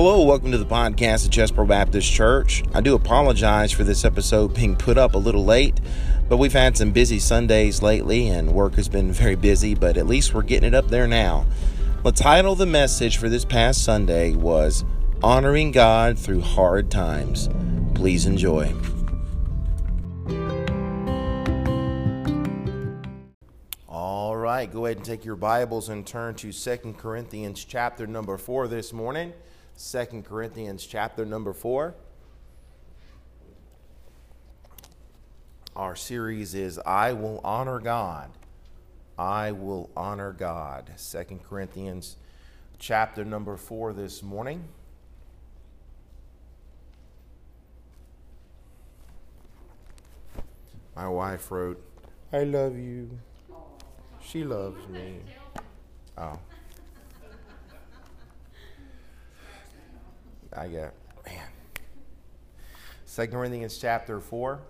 Hello, welcome to the podcast at Chesbro Baptist Church. I do apologize for this episode being put up a little late, but we've had some busy Sundays lately and work has been very busy, but at least we're getting it up there now. The title of the message for this past Sunday was Honoring God Through Hard Times. Please enjoy. All right, go ahead and take your Bibles and turn to Second Corinthians chapter number 4 this morning. Second Corinthians chapter number 4. Our series is I Will Honor God. I Will Honor God. Second Corinthians chapter number 4 this morning. My wife wrote, I love you. She loves me. Oh. I got, man. Second Corinthians chapter 4.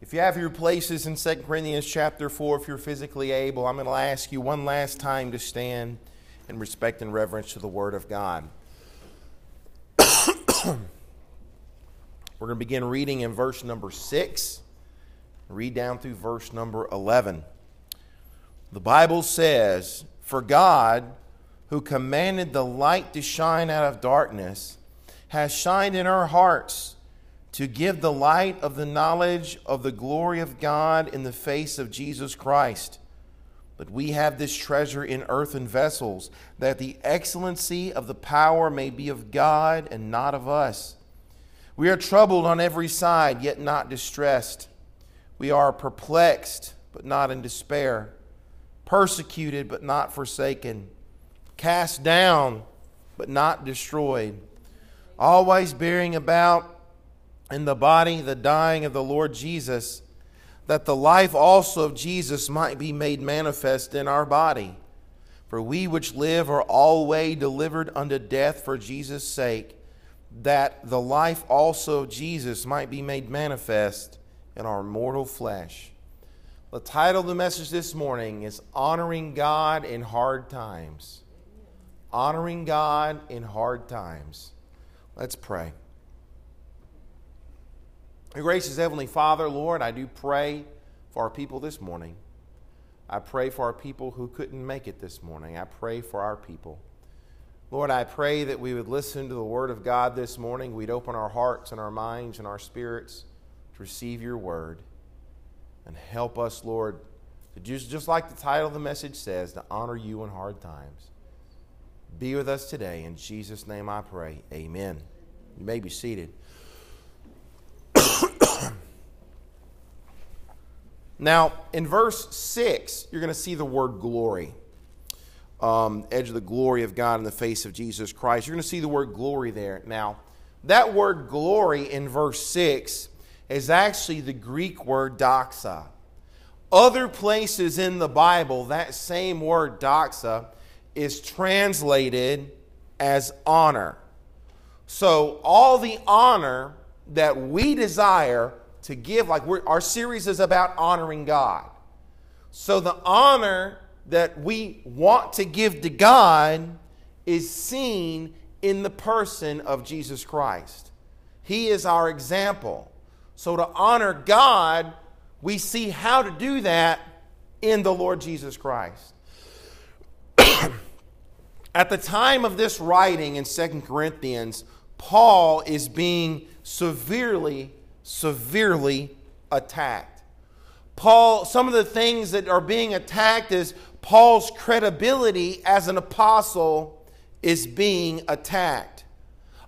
If you have your places in Second Corinthians chapter 4, if you're physically able, I'm going to ask you one last time to stand in respect and reverence to the Word of God. We're going to begin reading in verse number 6, read down through verse number 11. The Bible says, For God, who commanded the light to shine out of darkness, has shined in our hearts to give the light of the knowledge of the glory of God in the face of Jesus Christ. But we have this treasure in earthen vessels, that the excellency of the power may be of God and not of us. We are troubled on every side, yet not distressed. We are perplexed, but not in despair, persecuted, but not forsaken cast down, but not destroyed, always bearing about in the body the dying of the Lord Jesus, that the life also of Jesus might be made manifest in our body. For we which live are always delivered unto death for Jesus' sake, that the life also of Jesus might be made manifest in our mortal flesh. The title of the message this morning is Honoring God in Hard Times honoring God in hard times. Let's pray. gracious Heavenly Father, Lord, I do pray for our people this morning. I pray for our people who couldn't make it this morning. I pray for our people. Lord, I pray that we would listen to the Word of God this morning. We'd open our hearts and our minds and our spirits to receive your Word. And help us, Lord, to just, just like the title of the message says, to honor you in hard times be with us today. In Jesus' name I pray. Amen. You may be seated. now, in verse 6, you're going to see the word glory. Um, edge of the glory of God in the face of Jesus Christ. You're going to see the word glory there. Now, that word glory in verse 6 is actually the Greek word doxa. Other places in the Bible, that same word doxa is translated as honor. So, all the honor that we desire to give, like our series is about honoring God. So, the honor that we want to give to God is seen in the person of Jesus Christ. He is our example. So, to honor God, we see how to do that in the Lord Jesus Christ. At the time of this writing in Second Corinthians, Paul is being severely, severely attacked. Paul, some of the things that are being attacked is Paul's credibility as an apostle is being attacked.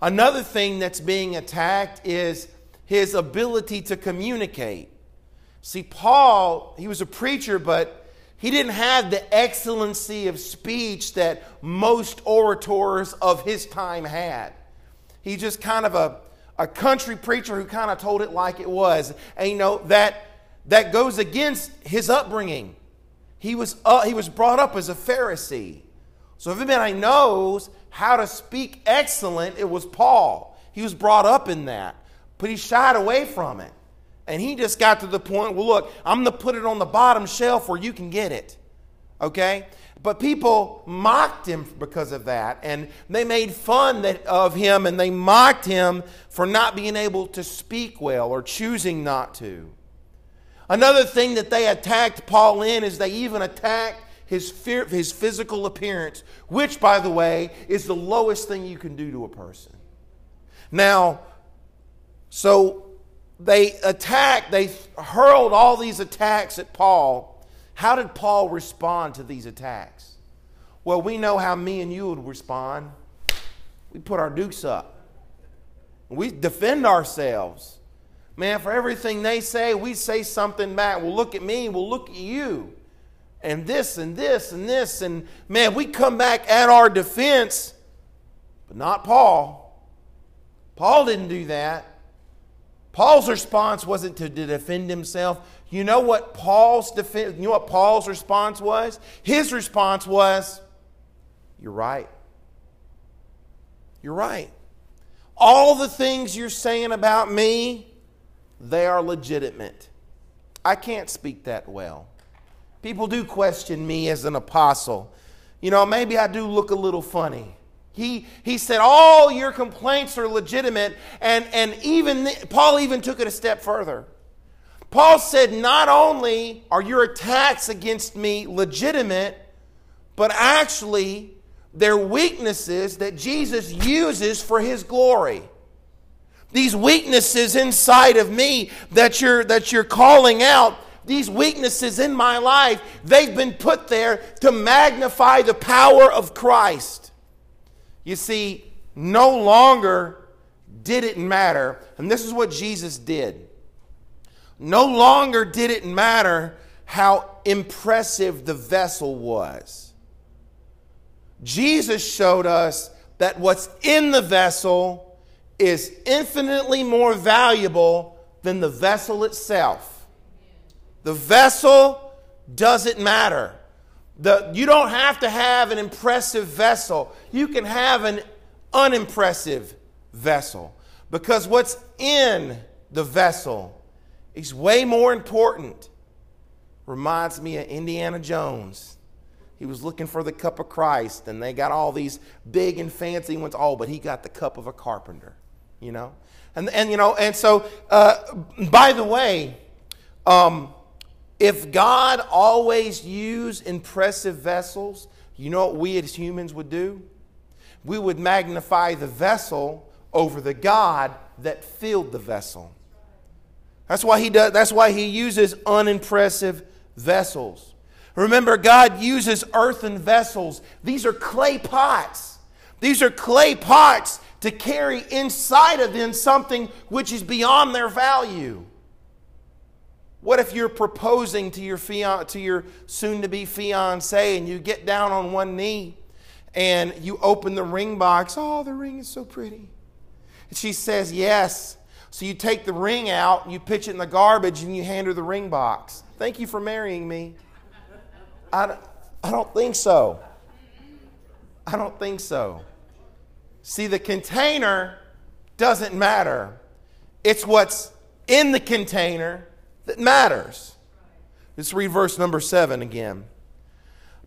Another thing that's being attacked is his ability to communicate. See, Paul, he was a preacher, but he didn't have the excellency of speech that most orators of his time had. He just kind of a, a country preacher who kind of told it like it was. And you know, that, that goes against his upbringing. He was, uh, he was brought up as a Pharisee. So if anybody knows how to speak excellent, it was Paul. He was brought up in that, but he shied away from it. And he just got to the point, well, look, I'm going to put it on the bottom shelf where you can get it. Okay? But people mocked him because of that, and they made fun that, of him and they mocked him for not being able to speak well or choosing not to. Another thing that they attacked Paul in is they even attacked his, fear, his physical appearance, which, by the way, is the lowest thing you can do to a person. Now, so they attacked, they hurled all these attacks at Paul how did Paul respond to these attacks? Well, we know how me and you would respond. We put our dukes up. We defend ourselves. Man, for everything they say, we say something back. Well, look at me. Well, look at you. And this and this and this. And man, we come back at our defense, but not Paul. Paul didn't do that. Paul's response wasn't to defend himself. You know what Paul's defense, you know what Paul's response was? His response was, You're right. You're right. All the things you're saying about me, they are legitimate. I can't speak that well. People do question me as an apostle. You know, maybe I do look a little funny. He, he said, All your complaints are legitimate. And, and even Paul even took it a step further. Paul said, Not only are your attacks against me legitimate, but actually they're weaknesses that Jesus uses for his glory. These weaknesses inside of me that you're, that you're calling out, these weaknesses in my life, they've been put there to magnify the power of Christ. You see, no longer did it matter, and this is what Jesus did. No longer did it matter how impressive the vessel was. Jesus showed us that what's in the vessel is infinitely more valuable than the vessel itself. The vessel doesn't matter. The, you don't have to have an impressive vessel. You can have an unimpressive vessel because what's in the vessel is way more important. Reminds me of Indiana Jones. He was looking for the cup of Christ, and they got all these big and fancy ones. Oh, but he got the cup of a carpenter, you know? And, and you know, and so, uh, by the way, um, if God always used impressive vessels, you know what we as humans would do? We would magnify the vessel over the God that filled the vessel. That's why he does that's why he uses unimpressive vessels. Remember God uses earthen vessels. These are clay pots. These are clay pots to carry inside of them something which is beyond their value. What if you're proposing to your fian- to your soon to be fiance and you get down on one knee and you open the ring box? Oh, the ring is so pretty. And she says, "Yes." So you take the ring out, you pitch it in the garbage, and you hand her the ring box. Thank you for marrying me. I, I don't think so. I don't think so. See, the container doesn't matter, it's what's in the container that matters. Let's read verse number seven again.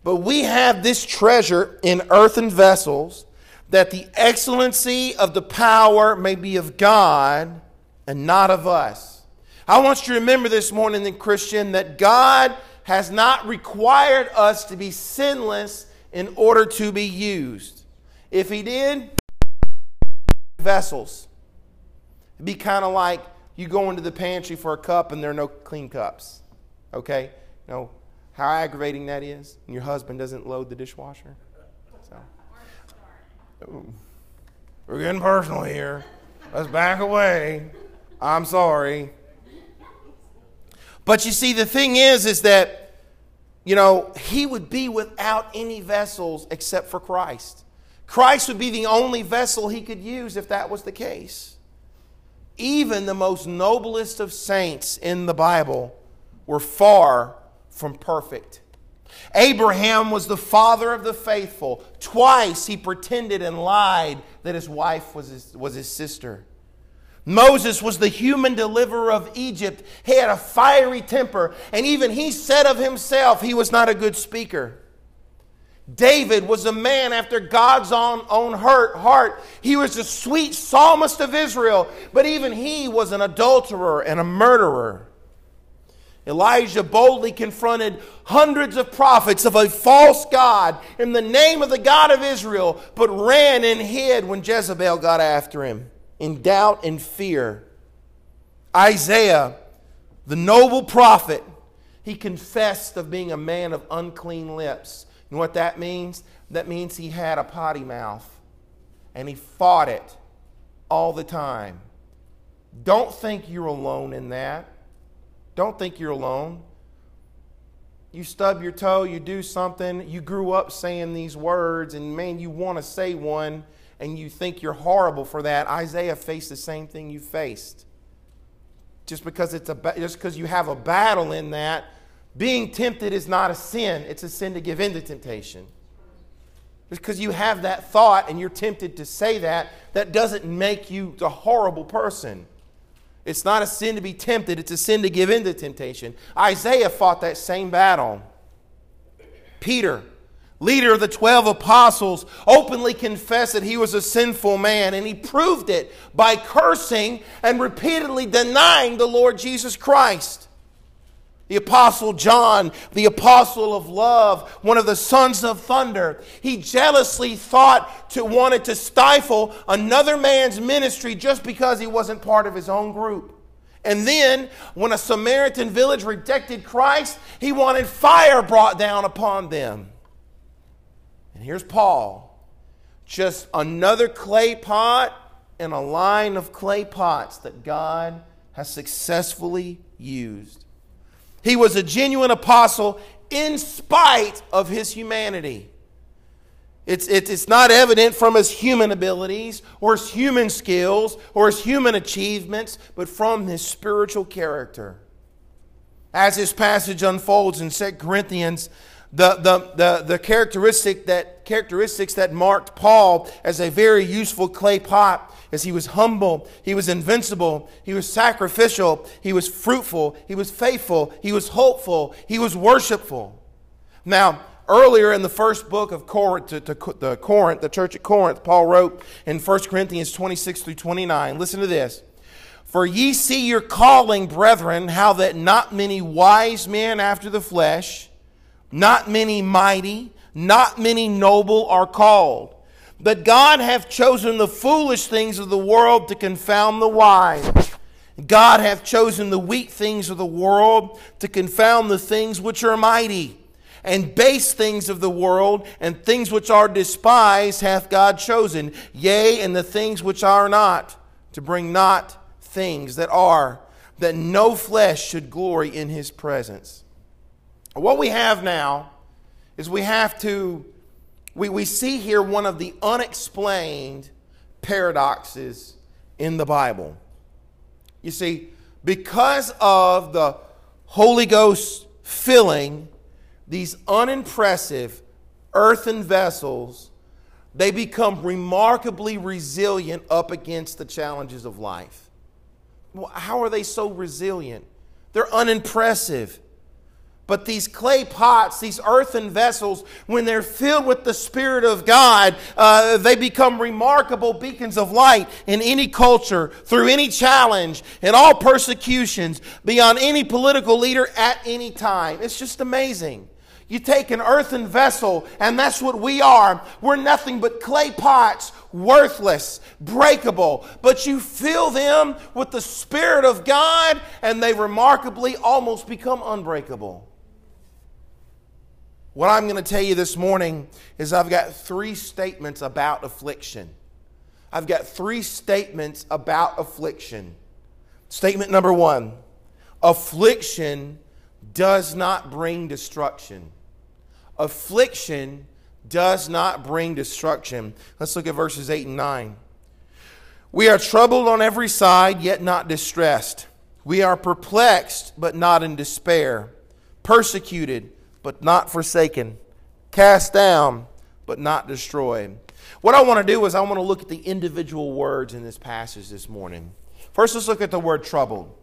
But we have this treasure in earthen vessels, that the excellency of the power may be of God and not of us. I want you to remember this morning, then, Christian, that God has not required us to be sinless in order to be used. If He did, vessels. It'd be kind of like you go into the pantry for a cup and there are no clean cups. Okay? You know how aggravating that is? And your husband doesn't load the dishwasher. So. We're getting personal here. Let's back away. I'm sorry. But you see, the thing is, is that, you know, he would be without any vessels except for Christ. Christ would be the only vessel he could use if that was the case. Even the most noblest of saints in the Bible were far from perfect. Abraham was the father of the faithful. Twice he pretended and lied that his wife was his, was his sister. Moses was the human deliverer of Egypt. He had a fiery temper, and even he said of himself he was not a good speaker. David was a man after God's own, own hurt, heart. He was the sweet psalmist of Israel, but even he was an adulterer and a murderer. Elijah boldly confronted hundreds of prophets of a false God in the name of the God of Israel, but ran and hid when Jezebel got after him in doubt and fear. Isaiah, the noble prophet, he confessed of being a man of unclean lips. Know what that means? That means he had a potty mouth and he fought it all the time. Don't think you're alone in that. Don't think you're alone. You stub your toe, you do something, you grew up saying these words, and man, you want to say one, and you think you're horrible for that. Isaiah faced the same thing you faced. Just because it's a just because you have a battle in that, being tempted is not a sin. It's a sin to give in to temptation. Just because you have that thought and you're tempted to say that, that doesn't make you a horrible person. It's not a sin to be tempted, it's a sin to give in to temptation. Isaiah fought that same battle. Peter, leader of the 12 apostles, openly confessed that he was a sinful man, and he proved it by cursing and repeatedly denying the Lord Jesus Christ. The Apostle John, the apostle of love, one of the sons of thunder, he jealously thought to wanted to stifle another man's ministry just because he wasn't part of his own group. And then, when a Samaritan village rejected Christ, he wanted fire brought down upon them. And here's Paul, just another clay pot and a line of clay pots that God has successfully used. He was a genuine apostle in spite of his humanity. It's, it's, it's not evident from his human abilities or his human skills or his human achievements, but from his spiritual character. As this passage unfolds in 2 Corinthians, the, the, the, the characteristic that, characteristics that marked Paul as a very useful clay pot is he was humble, he was invincible, he was sacrificial, he was fruitful, he was faithful, he was hopeful, he was worshipful. Now, earlier in the first book of Corinth, to, to, the Corinth, the church at Corinth, Paul wrote in 1 Corinthians 26 through 29, listen to this. For ye see your calling, brethren, how that not many wise men after the flesh, not many mighty, not many noble are called. But God hath chosen the foolish things of the world to confound the wise. God hath chosen the weak things of the world to confound the things which are mighty. And base things of the world and things which are despised hath God chosen, yea, and the things which are not, to bring not things that are, that no flesh should glory in his presence. What we have now is we have to, we, we see here one of the unexplained paradoxes in the Bible. You see, because of the Holy Ghost filling these unimpressive earthen vessels, they become remarkably resilient up against the challenges of life. How are they so resilient? They're unimpressive. But these clay pots, these earthen vessels, when they're filled with the Spirit of God, uh, they become remarkable beacons of light in any culture, through any challenge, in all persecutions, beyond any political leader at any time. It's just amazing. You take an earthen vessel, and that's what we are. We're nothing but clay pots, worthless, breakable. But you fill them with the Spirit of God, and they remarkably almost become unbreakable. What I'm going to tell you this morning is I've got three statements about affliction. I've got three statements about affliction. Statement number one affliction does not bring destruction. Affliction does not bring destruction. Let's look at verses 8 and 9. We are troubled on every side, yet not distressed. We are perplexed, but not in despair. Persecuted but not forsaken, cast down, but not destroyed. What I want to do is I want to look at the individual words in this passage this morning. First, let's look at the word troubled.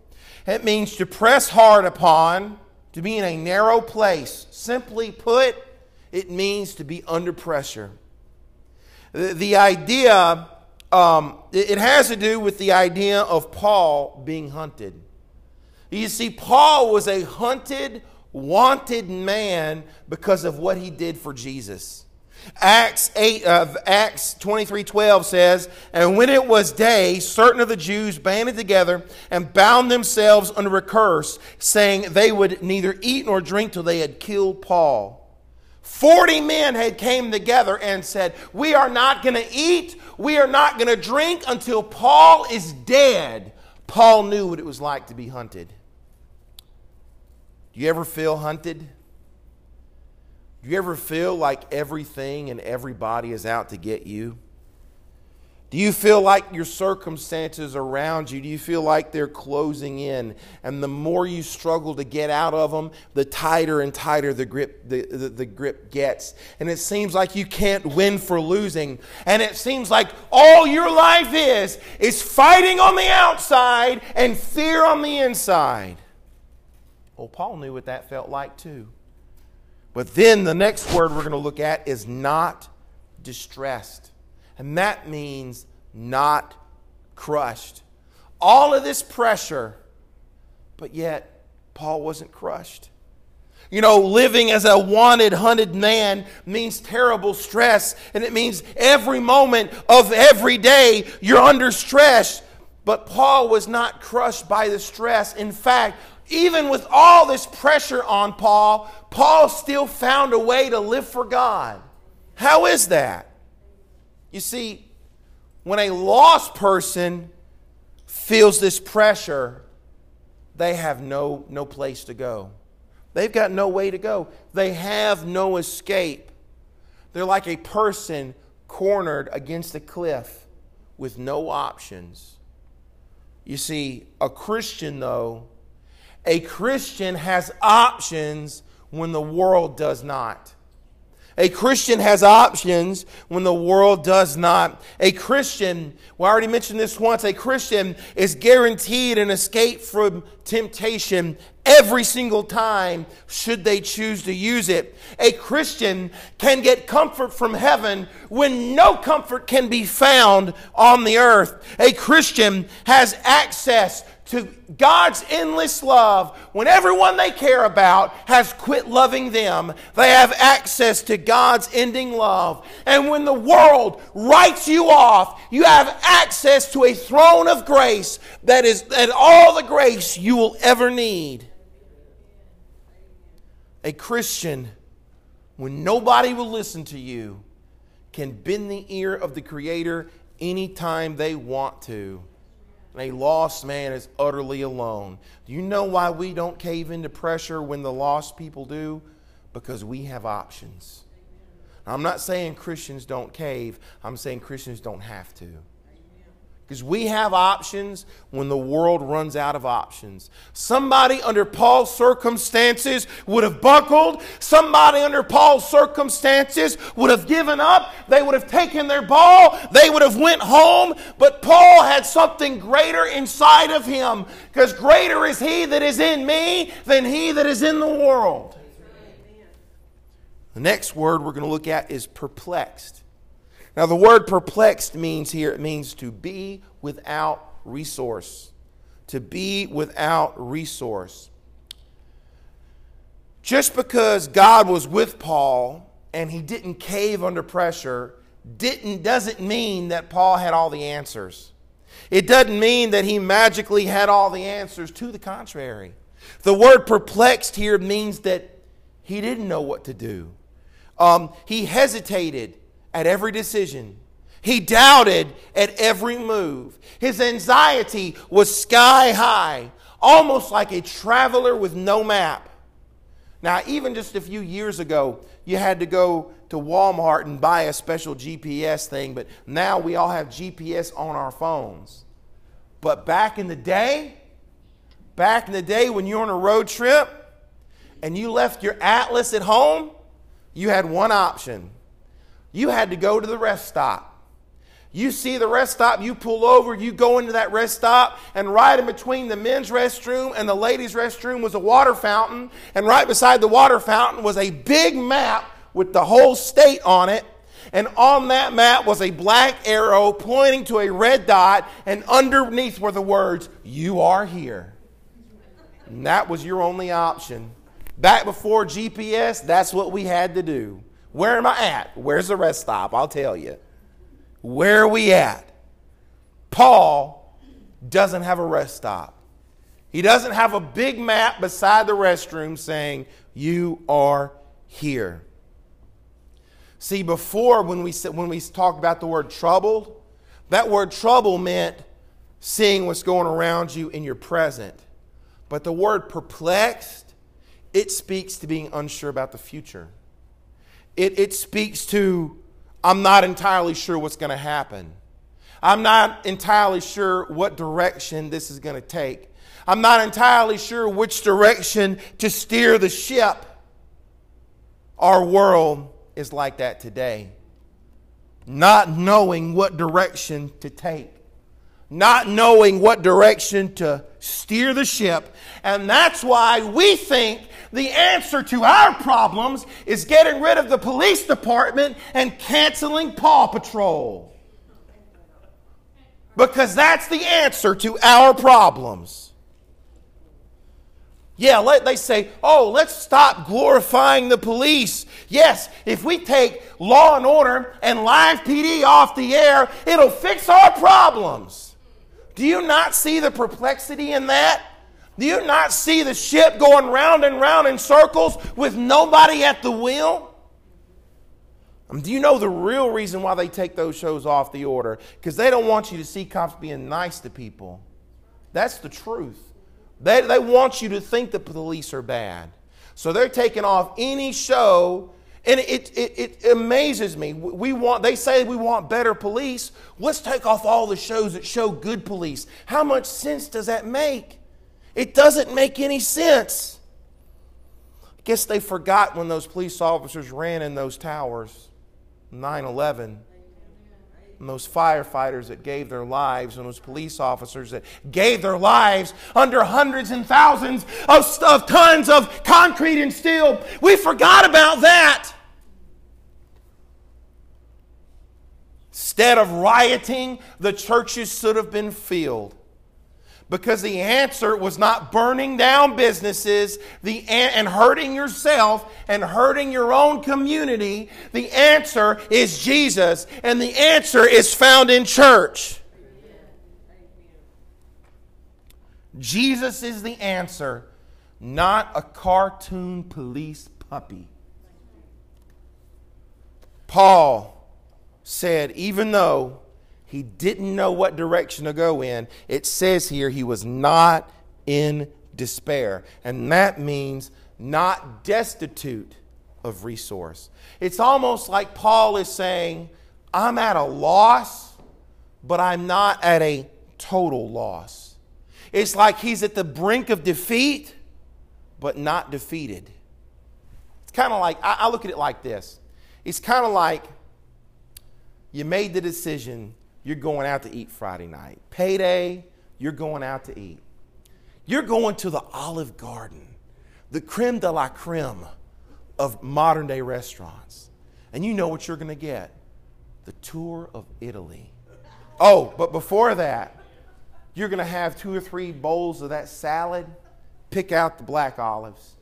It means to press hard upon, to be in a narrow place. Simply put, it means to be under pressure. The, the idea, um, it, it has to do with the idea of Paul being hunted. You see, Paul was a hunted, wanted man because of what he did for Jesus. Acts 8 uh, Acts 23:12 says, "And when it was day, certain of the Jews banded together and bound themselves under a curse, saying they would neither eat nor drink till they had killed Paul." 40 men had came together and said, "We are not going to eat, we are not going to drink until Paul is dead." Paul knew what it was like to be hunted. Do you ever feel hunted? Do you ever feel like everything and everybody is out to get you? Do you feel like your circumstances around you, do you feel like they're closing in? And the more you struggle to get out of them, the tighter and tighter the grip, the, the, the, grip gets. And it seems like you can't win for losing. And it seems like all your life is, is fighting on the outside and fear on the inside. Well, Paul knew what that felt like too. But then the next word we're going to look at is not distressed. And that means not crushed. All of this pressure, but yet Paul wasn't crushed. You know, living as a wanted, hunted man means terrible stress, and it means every moment of every day you're under stress. But Paul was not crushed by the stress. In fact, even with all this pressure on Paul, Paul still found a way to live for God. How is that? You see, when a lost person feels this pressure, they have no, no place to go. They've got no way to go. They have no escape. They're like a person cornered against a cliff with no options. You see, a Christian, though, a Christian has options when the world does not. A Christian has options when the world does not. A Christian, well, I already mentioned this once, a Christian is guaranteed an escape from temptation every single time should they choose to use it. A Christian can get comfort from heaven when no comfort can be found on the earth. A Christian has access to God's endless love when everyone they care about has quit loving them. They have access to God's ending love. And when the world writes you off, you have access to a throne of grace that is that all the grace you will ever need. A Christian, when nobody will listen to you, can bend the ear of the Creator anytime they want to and a lost man is utterly alone. Do you know why we don't cave into pressure when the lost people do? Because we have options. I'm not saying Christians don't cave, I'm saying Christians don't have to. Because we have options when the world runs out of options. Somebody under Paul's circumstances would have buckled. Somebody under Paul's circumstances would have given up. They would have taken their ball. They would have went home. But Paul had something greater inside of him. Because greater is he that is in me than he that is in the world. The next word we're going to look at is perplexed. Now, the word perplexed means here, it means to be without resource. To be without resource. Just because God was with Paul and he didn't cave under pressure didn't, doesn't mean that Paul had all the answers. It doesn't mean that he magically had all the answers. To the contrary, the word perplexed here means that he didn't know what to do. Um, he hesitated at every decision. He doubted at every move. His anxiety was sky high, almost like a traveler with no map. Now, even just a few years ago, you had to go to Walmart and buy a special GPS thing, but now we all have GPS on our phones. But back in the day, back in the day when you were on a road trip and you left your atlas at home, you had one option you had to go to the rest stop. You see the rest stop, you pull over, you go into that rest stop, and right in between the men's restroom and the ladies' restroom was a water fountain, and right beside the water fountain was a big map with the whole state on it. And on that map was a black arrow pointing to a red dot, and underneath were the words, You are here. And that was your only option. Back before GPS, that's what we had to do. Where am I at? Where's the rest stop? I'll tell you. Where are we at? Paul doesn't have a rest stop. He doesn't have a big map beside the restroom saying, You are here. See, before when we, when we talk about the word troubled, that word trouble meant seeing what's going around you in your present. But the word perplexed, it speaks to being unsure about the future. It, it speaks to, I'm not entirely sure what's going to happen. I'm not entirely sure what direction this is going to take. I'm not entirely sure which direction to steer the ship. Our world is like that today. Not knowing what direction to take, not knowing what direction to steer the ship. And that's why we think the answer to our problems is getting rid of the police department and canceling Paw Patrol. Because that's the answer to our problems. Yeah, let, they say, oh, let's stop glorifying the police. Yes, if we take law and order and live PD off the air, it'll fix our problems. Do you not see the perplexity in that? Do you not see the ship going round and round in circles with nobody at the wheel? Um, do you know the real reason why they take those shows off the order? Because they don't want you to see cops being nice to people. That's the truth. They, they want you to think the police are bad. So they're taking off any show, and it, it, it amazes me. We want, they say we want better police. Let's take off all the shows that show good police. How much sense does that make? It doesn't make any sense. I guess they forgot when those police officers ran in those towers, 9 11 and those firefighters that gave their lives and those police officers that gave their lives under hundreds and thousands of, of tons of concrete and steel. We forgot about that. Instead of rioting, the churches should have been filled because the answer was not burning down businesses the, and hurting yourself and hurting your own community. The answer is Jesus, and the answer is found in church. Jesus is the answer, not a cartoon police puppy. Paul said, even though he didn't know what direction to go in. It says here he was not in despair. And that means not destitute of resource. It's almost like Paul is saying, I'm at a loss, but I'm not at a total loss. It's like he's at the brink of defeat, but not defeated. It's kind of like, I, I, look at it like this it's kind of like you made the decision you're going out to eat Friday night. Payday, you're going out to eat. You're going to the Olive Garden, the creme de la creme of modern day restaurants. And you know what you're going to get the tour of Italy. Oh, but before that, you're going to have two or three bowls of that salad. Pick out the black olives.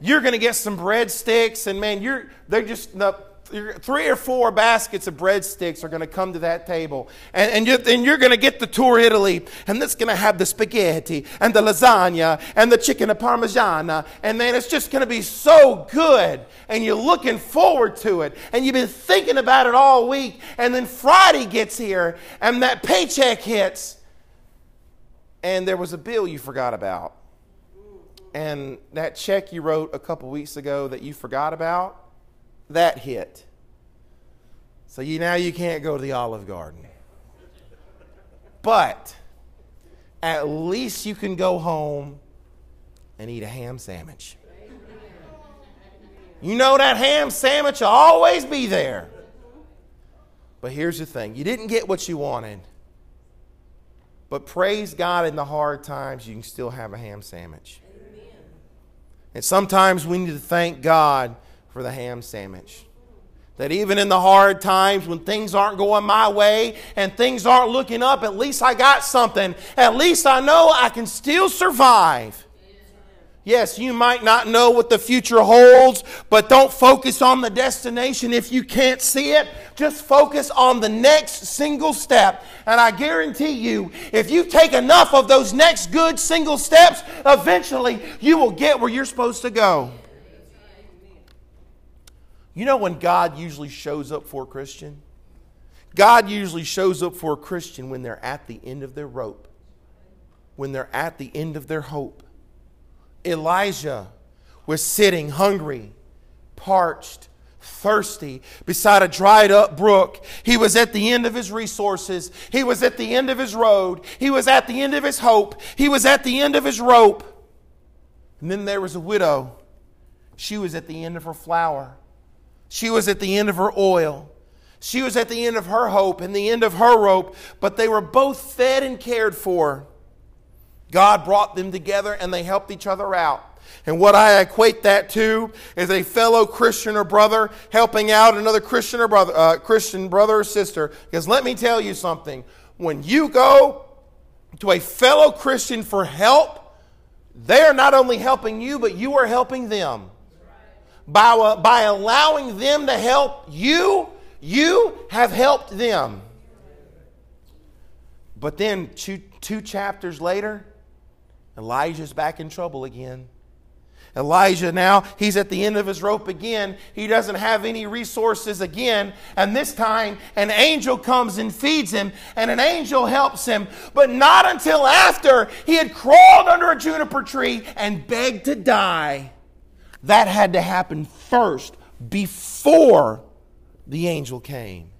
You're going to get some breadsticks, and man, you're they're just the three or four baskets of breadsticks are going to come to that table. And, and, you're, and you're going to get the tour Italy. And it's going to have the spaghetti and the lasagna and the chicken and parmigiana. And man, it's just going to be so good. And you're looking forward to it. And you've been thinking about it all week. And then Friday gets here and that paycheck hits. And there was a bill you forgot about. And that check you wrote a couple weeks ago that you forgot about that hit. So you now you can't go to the Olive Garden. But at least you can go home and eat a ham sandwich. You know that ham sandwich will always be there. But here's the thing you didn't get what you wanted. But praise God in the hard times, you can still have a ham sandwich. Amen. And sometimes we need to thank God for the ham sandwich. That even in the hard times when things aren't going my way and things aren't looking up, at least I got something. At least I know I can still survive. Yes, you might not know what the future holds, but don't focus on the destination if you can't see it. Just focus on the next single step. And I guarantee you, if you take enough of those next good single steps, eventually you will get where you're supposed to go. You know when God usually shows up for a Christian? God usually shows up for a Christian when they're at the end of their rope, when they're at the end of their hope. Elijah was sitting hungry, parched, thirsty beside a dried up brook. He was at the end of his resources. He was at the end of his road. He was at the end of his hope. He was at the end of his rope. And then there was a widow. She was at the end of her flour. She was at the end of her oil. She was at the end of her hope and the end of her rope, but they were both fed and cared for. God brought them together and they helped each other out. And what I equate that to is a fellow Christian or brother helping out another Christian or brother, uh, Christian brother or sister. Because let me tell you something: when you go to a fellow Christian for help, they are not only helping you, but you are helping them. By, by allowing them to help you, you have helped them. But then two, two chapters later, Elijah's back in trouble again. Elijah now, he's at the end of his rope again. He doesn't have any resources again. And this time, an angel comes and feeds him, and an angel helps him. But not until after he had crawled under a juniper tree and begged to die. That had to happen first before the angel came.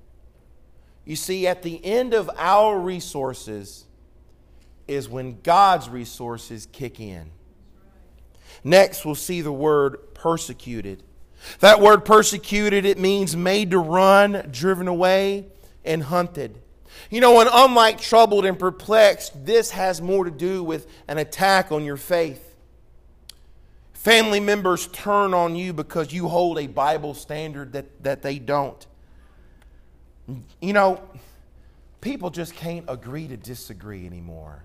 You see, at the end of our resources, is when God's resources kick in. Next, we'll see the word persecuted. That word persecuted, it means made to run, driven away, and hunted. You know, and unlike troubled and perplexed, this has more to do with an attack on your faith. Family members turn on you because you hold a Bible standard that, that they don't. You know, people just can't agree to disagree anymore.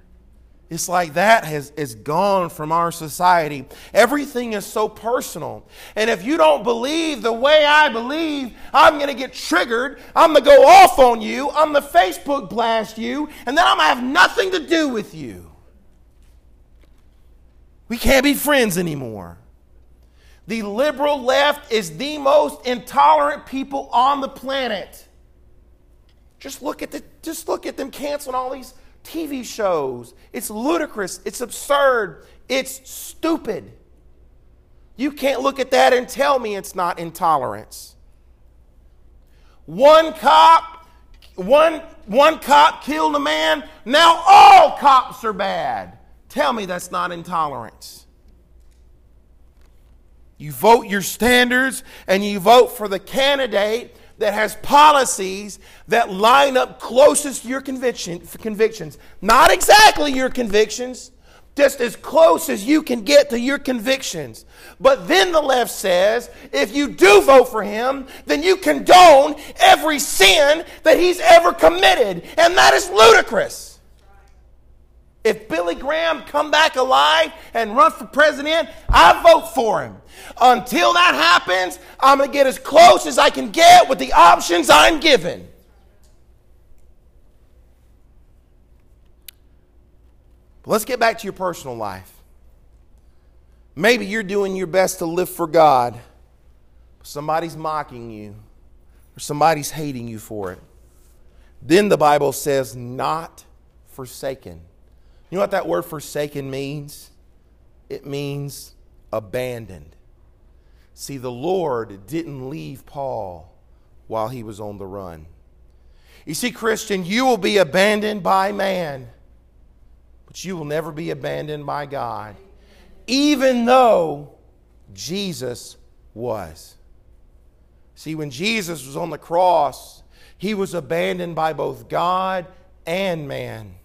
It's like that has, is gone from our society. Everything is so personal. And if you don't believe the way I believe, I'm going to get triggered. I'm going to go off on you. I'm going to Facebook blast you. And then I'm going to have nothing to do with you. We can't be friends anymore. The liberal left is the most intolerant people on the planet. Just look at, the, just look at them canceling all these TV shows. It's ludicrous. It's absurd. It's stupid. You can't look at that and tell me it's not intolerance. One cop, one, one cop killed a man. Now all cops are bad. Tell me that's not intolerance. You vote your standards and you vote for the candidate that has policies that line up closest to your conviction, convictions. Not exactly your convictions, just as close as you can get to your convictions. But then the left says if you do vote for him, then you condone every sin that he's ever committed. And that is ludicrous. If Billy Graham come back alive and run for president, I vote for him. Until that happens, I'm going to get as close as I can get with the options I'm given. But let's get back to your personal life. Maybe you're doing your best to live for God, but somebody's mocking you or somebody's hating you for it. Then the Bible says, not forsaken. You know what that word forsaken means? It means abandoned. See, the Lord didn't leave Paul while he was on the run. You see, Christian, you will be abandoned by man, but you will never be abandoned by God, even though Jesus was. See, when Jesus was on the cross, he was abandoned by both God and man.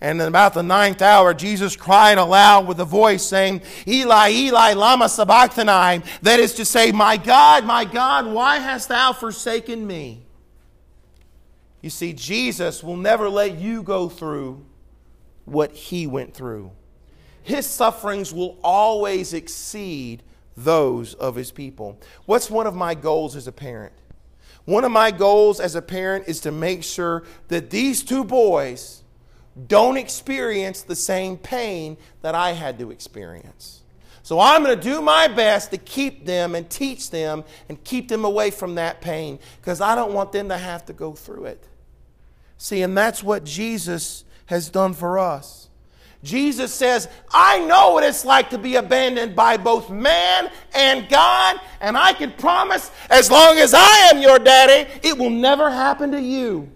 And in about the ninth hour, Jesus cried aloud with a voice saying, Eli, Eli, lama sabachthani. That is to say, My God, my God, why hast thou forsaken me? You see, Jesus will never let you go through what he went through. His sufferings will always exceed those of his people. What's one of my goals as a parent? One of my goals as a parent is to make sure that these two boys don't experience the same pain that I had to experience. So I'm going to do my best to keep them and teach them and keep them away from that pain because I don't want them to have to go through it. See, and that's what Jesus has done for us. Jesus says, I know what it's like to be abandoned by both man and God, and I can promise as long as I am your daddy, it will never happen to you.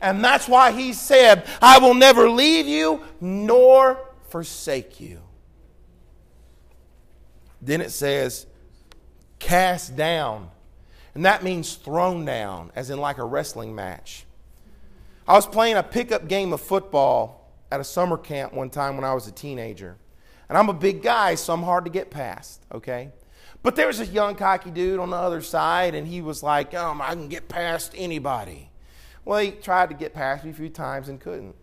And that's why he said, I will never leave you nor forsake you. Then it says, cast down. And that means thrown down, as in like a wrestling match. I was playing a pickup game of football at a summer camp one time when I was a teenager. And I'm a big guy, so I'm hard to get past, okay? But there was this young cocky dude on the other side, and he was like, um, I can get past anybody. Well, he tried to get past me a few times and couldn't.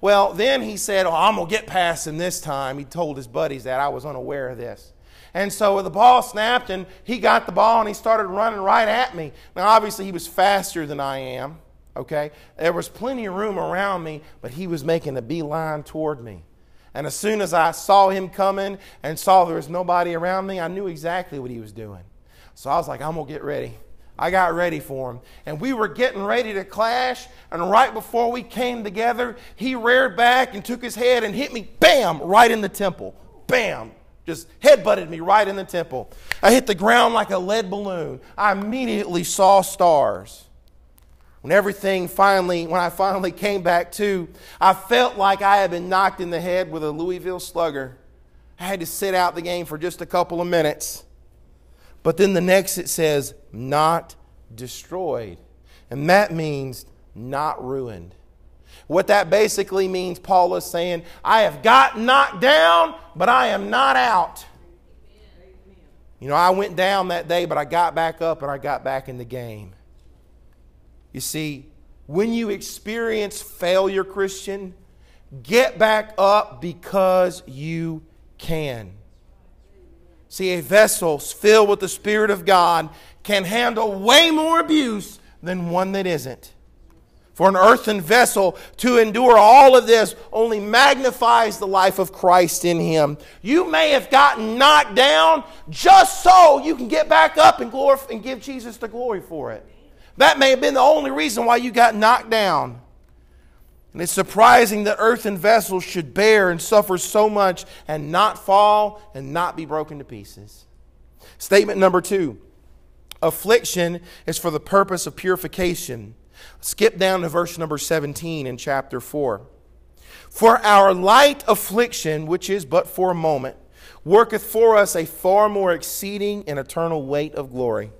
Well, then he said, Oh, I'm going to get past him this time. He told his buddies that. I was unaware of this. And so the ball snapped, and he got the ball, and he started running right at me. Now, obviously, he was faster than I am, okay? There was plenty of room around me, but he was making a beeline toward me. And as soon as I saw him coming and saw there was nobody around me, I knew exactly what he was doing. So I was like, I'm going to get ready. I got ready for him. And we were getting ready to clash. And right before we came together, he reared back and took his head and hit me, bam, right in the temple. Bam. Just headbutted me right in the temple. I hit the ground like a lead balloon. I immediately saw stars. When everything finally, when I finally came back to, I felt like I had been knocked in the head with a Louisville slugger. I had to sit out the game for just a couple of minutes. But then the next it says, not destroyed. And that means not ruined. What that basically means, Paul is saying, I have got knocked down, but I am not out. You know, I went down that day, but I got back up and I got back in the game. You see, when you experience failure, Christian, get back up because you can. See, a vessel filled with the Spirit of God can handle way more abuse than one that isn't. For an earthen vessel to endure all of this only magnifies the life of Christ in him. You may have gotten knocked down just so you can get back up and, glorify, and give Jesus the glory for it. That may have been the only reason why you got knocked down. And it's surprising that earthen vessels should bear and suffer so much and not fall and not be broken to pieces. Statement number two affliction is for the purpose of purification. Skip down to verse number 17 in chapter 4. For our light affliction, which is but for a moment, worketh for us a far more exceeding and eternal weight of glory.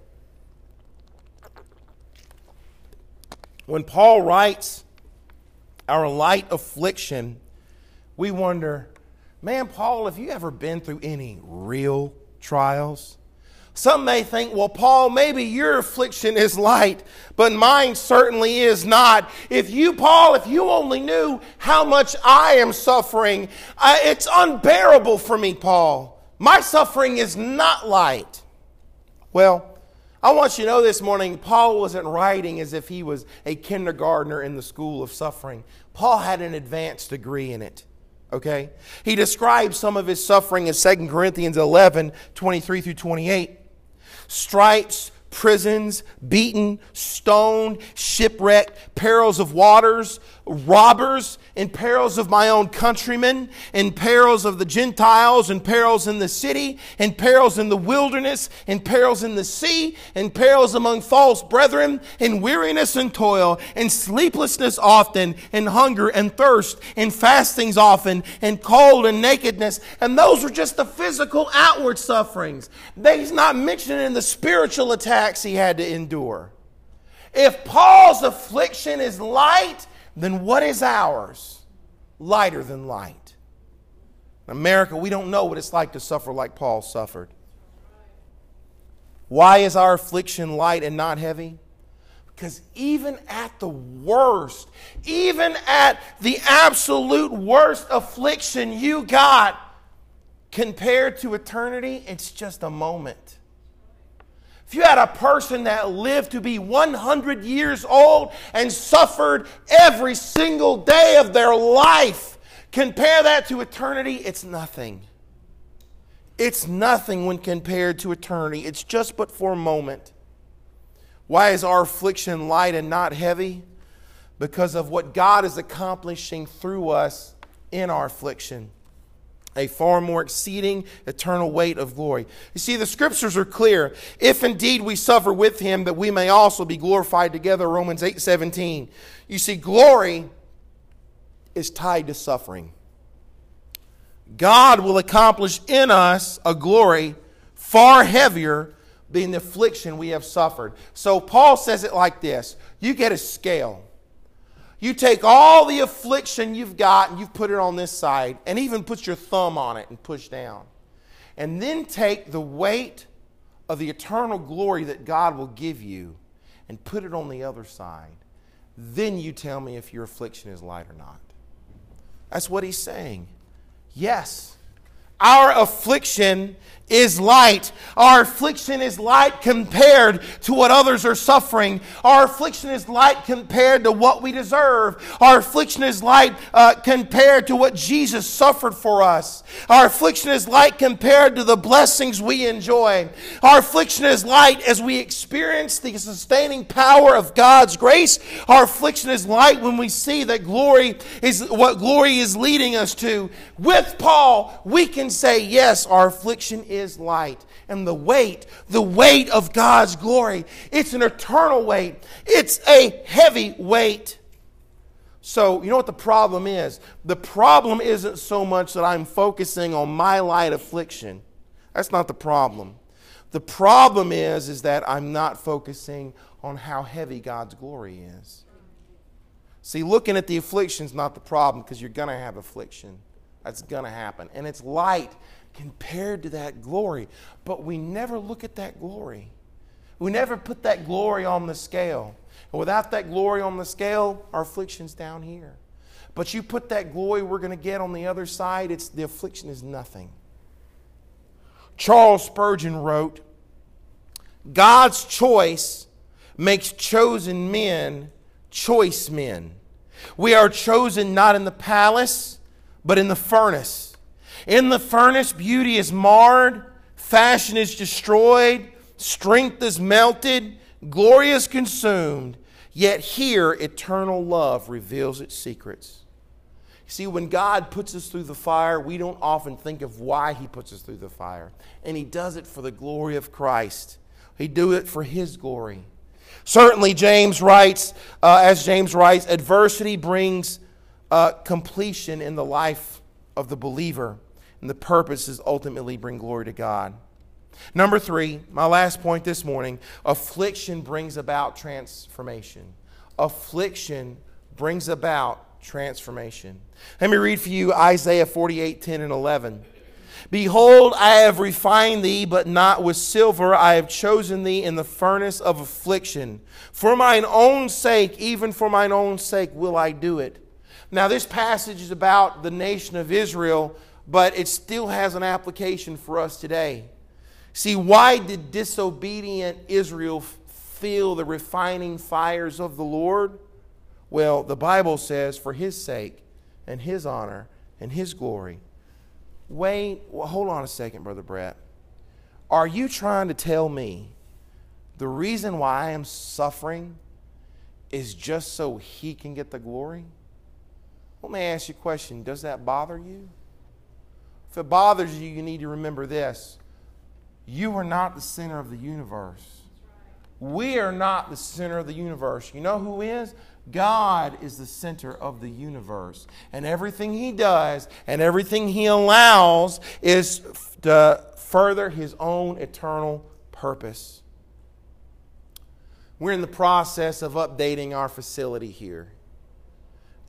When Paul writes, our light affliction, we wonder, man, Paul, have you ever been through any real trials? Some may think, well, Paul, maybe your affliction is light, but mine certainly is not. If you, Paul, if you only knew how much I am suffering, uh, it's unbearable for me, Paul. My suffering is not light. Well, I want you to know this morning, Paul wasn't writing as if he was a kindergartner in the school of suffering. Paul had an advanced degree in it. Okay? He describes some of his suffering in 2 Corinthians 11 23 through 28. Stripes, prisons, beaten, stoned, shipwrecked, perils of waters, robbers, in perils of my own countrymen, in perils of the Gentiles, in perils in the city, in perils in the wilderness, in perils in the sea, in perils among false brethren, in weariness and toil, in sleeplessness often, in hunger and thirst, in fastings often, in cold and nakedness. And those were just the physical outward sufferings. He's not mentioning the spiritual attacks he had to endure. If Paul's affliction is light, then what is ours? lighter than light. In America, we don't know what it's like to suffer like Paul suffered. Why is our affliction light and not heavy? Because even at the worst, even at the absolute worst affliction you got, compared to eternity, it's just a moment. If you had a person that lived to be 100 years old and suffered every single day of their life, compare that to eternity, it's nothing. It's nothing when compared to eternity. It's just but for a moment. Why is our affliction light and not heavy? Because of what God is accomplishing through us in our affliction a far more exceeding eternal weight of glory. You see, the scriptures are clear. If indeed we suffer with him, that we may also be glorified together, Romans 8 17. You see, glory is tied to suffering. God will accomplish in us a glory far heavier than the affliction we have suffered. So Paul says it like this you get a scale. You take all the affliction you've got and you've put it on this side, and even put your thumb on it and push down. And then take the weight of the eternal glory that God will give you and put it on the other side. Then you tell me if your affliction is light or not. That's what he's saying. Yes, our affliction is light. Our affliction is light compared to what others are suffering. Our affliction is light compared to what we deserve. Our affliction is light uh, compared to what Jesus suffered for us. Our affliction is light compared to the blessings we enjoy. Our affliction is light as we experience the sustaining power of God's grace. Our affliction is light when we see that glory is what glory is leading us to. With Paul, we can say, yes, our affliction is is light. And the weight, the weight of God's glory, it's an eternal weight, it's a heavy weight. So, you know what the problem is? The problem isn't so much that I'm focusing on my light affliction. That's not the problem. The problem is is that I'm not focusing on how heavy God's glory is. See, looking at the affliction is not the problem because you're going to have affliction. That's going to happen. And it's light compared to that glory. But we never look at that glory. We never put that glory on the scale. And without that glory on the scale, our affliction's down here. But you put that glory we're going to get on the other side, it's the affliction is nothing. Charles Spurgeon wrote, God's choice makes chosen men choice men. We are chosen not in the palace, but in the furnace. In the furnace, beauty is marred, fashion is destroyed, strength is melted, glory is consumed. Yet here, eternal love reveals its secrets. See, when God puts us through the fire, we don't often think of why He puts us through the fire. And He does it for the glory of Christ, He do it for His glory. Certainly, James writes, uh, as James writes, adversity brings uh, completion in the life of the believer. And the purpose is ultimately bring glory to God. Number three, my last point this morning affliction brings about transformation. Affliction brings about transformation. Let me read for you Isaiah 48 10 and 11. Behold, I have refined thee, but not with silver. I have chosen thee in the furnace of affliction. For mine own sake, even for mine own sake, will I do it. Now, this passage is about the nation of Israel but it still has an application for us today. See, why did disobedient Israel feel the refining fires of the Lord? Well, the Bible says, for his sake and his honor and his glory. Wait, well, hold on a second, Brother Brett. Are you trying to tell me the reason why I am suffering is just so he can get the glory? Let me ask you a question Does that bother you? If it bothers you, you need to remember this you are not the center of the universe. We are not the center of the universe. You know who is? God is the center of the universe. And everything He does and everything He allows is to further His own eternal purpose. We're in the process of updating our facility here.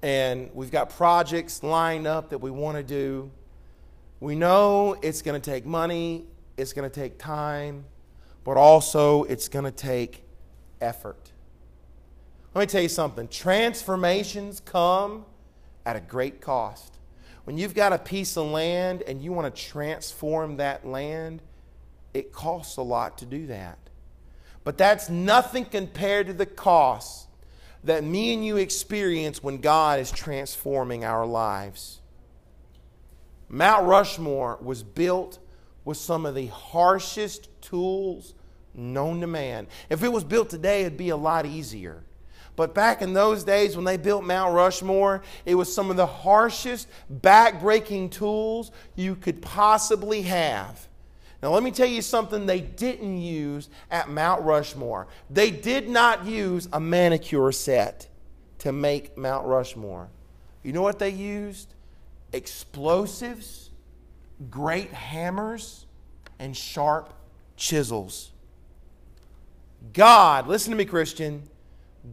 and we've got projects lined up that we want to do. We know it's going to take money, it's going to take time, but also it's going to take effort. Let me tell you something transformations come at a great cost. When you've got a piece of land and you want to transform that land, it costs a lot to do that. But that's nothing compared to the cost that me and you experience when God is transforming our lives. Mount Rushmore was built with some of the harshest tools known to man. If it was built today, it'd be a lot easier. But back in those days when they built Mount Rushmore, it was some of the harshest, back-breaking tools you could possibly have. Now, let me tell you something they didn't use at Mount Rushmore. They did not use a manicure set to make Mount Rushmore. You know what they used? Explosives, great hammers, and sharp chisels. God, listen to me, Christian,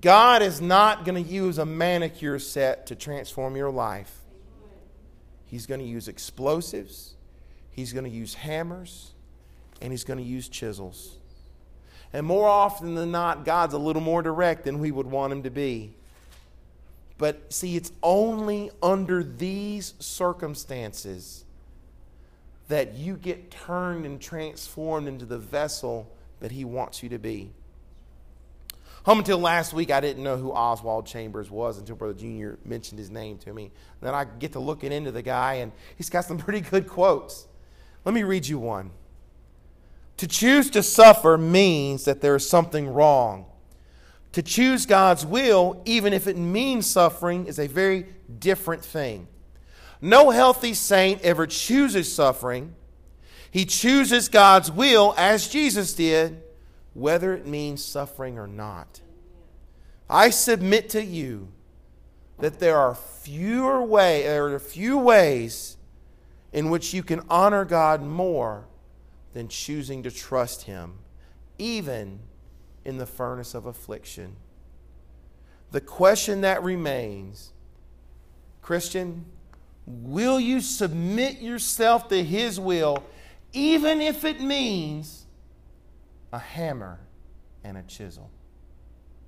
God is not going to use a manicure set to transform your life. He's going to use explosives, He's going to use hammers, and He's going to use chisels. And more often than not, God's a little more direct than we would want Him to be. But see, it's only under these circumstances that you get turned and transformed into the vessel that He wants you to be. Home until last week, I didn't know who Oswald Chambers was until Brother Junior mentioned his name to me. Then I get to looking into the guy, and he's got some pretty good quotes. Let me read you one. To choose to suffer means that there is something wrong. To choose God's will, even if it means suffering, is a very different thing. No healthy saint ever chooses suffering. He chooses God's will as Jesus did whether it means suffering or not. I submit to you that there are fewer way, there are few ways in which you can honor God more than choosing to trust Him, even in the furnace of affliction. The question that remains, Christian, will you submit yourself to His will, even if it means a hammer and a chisel.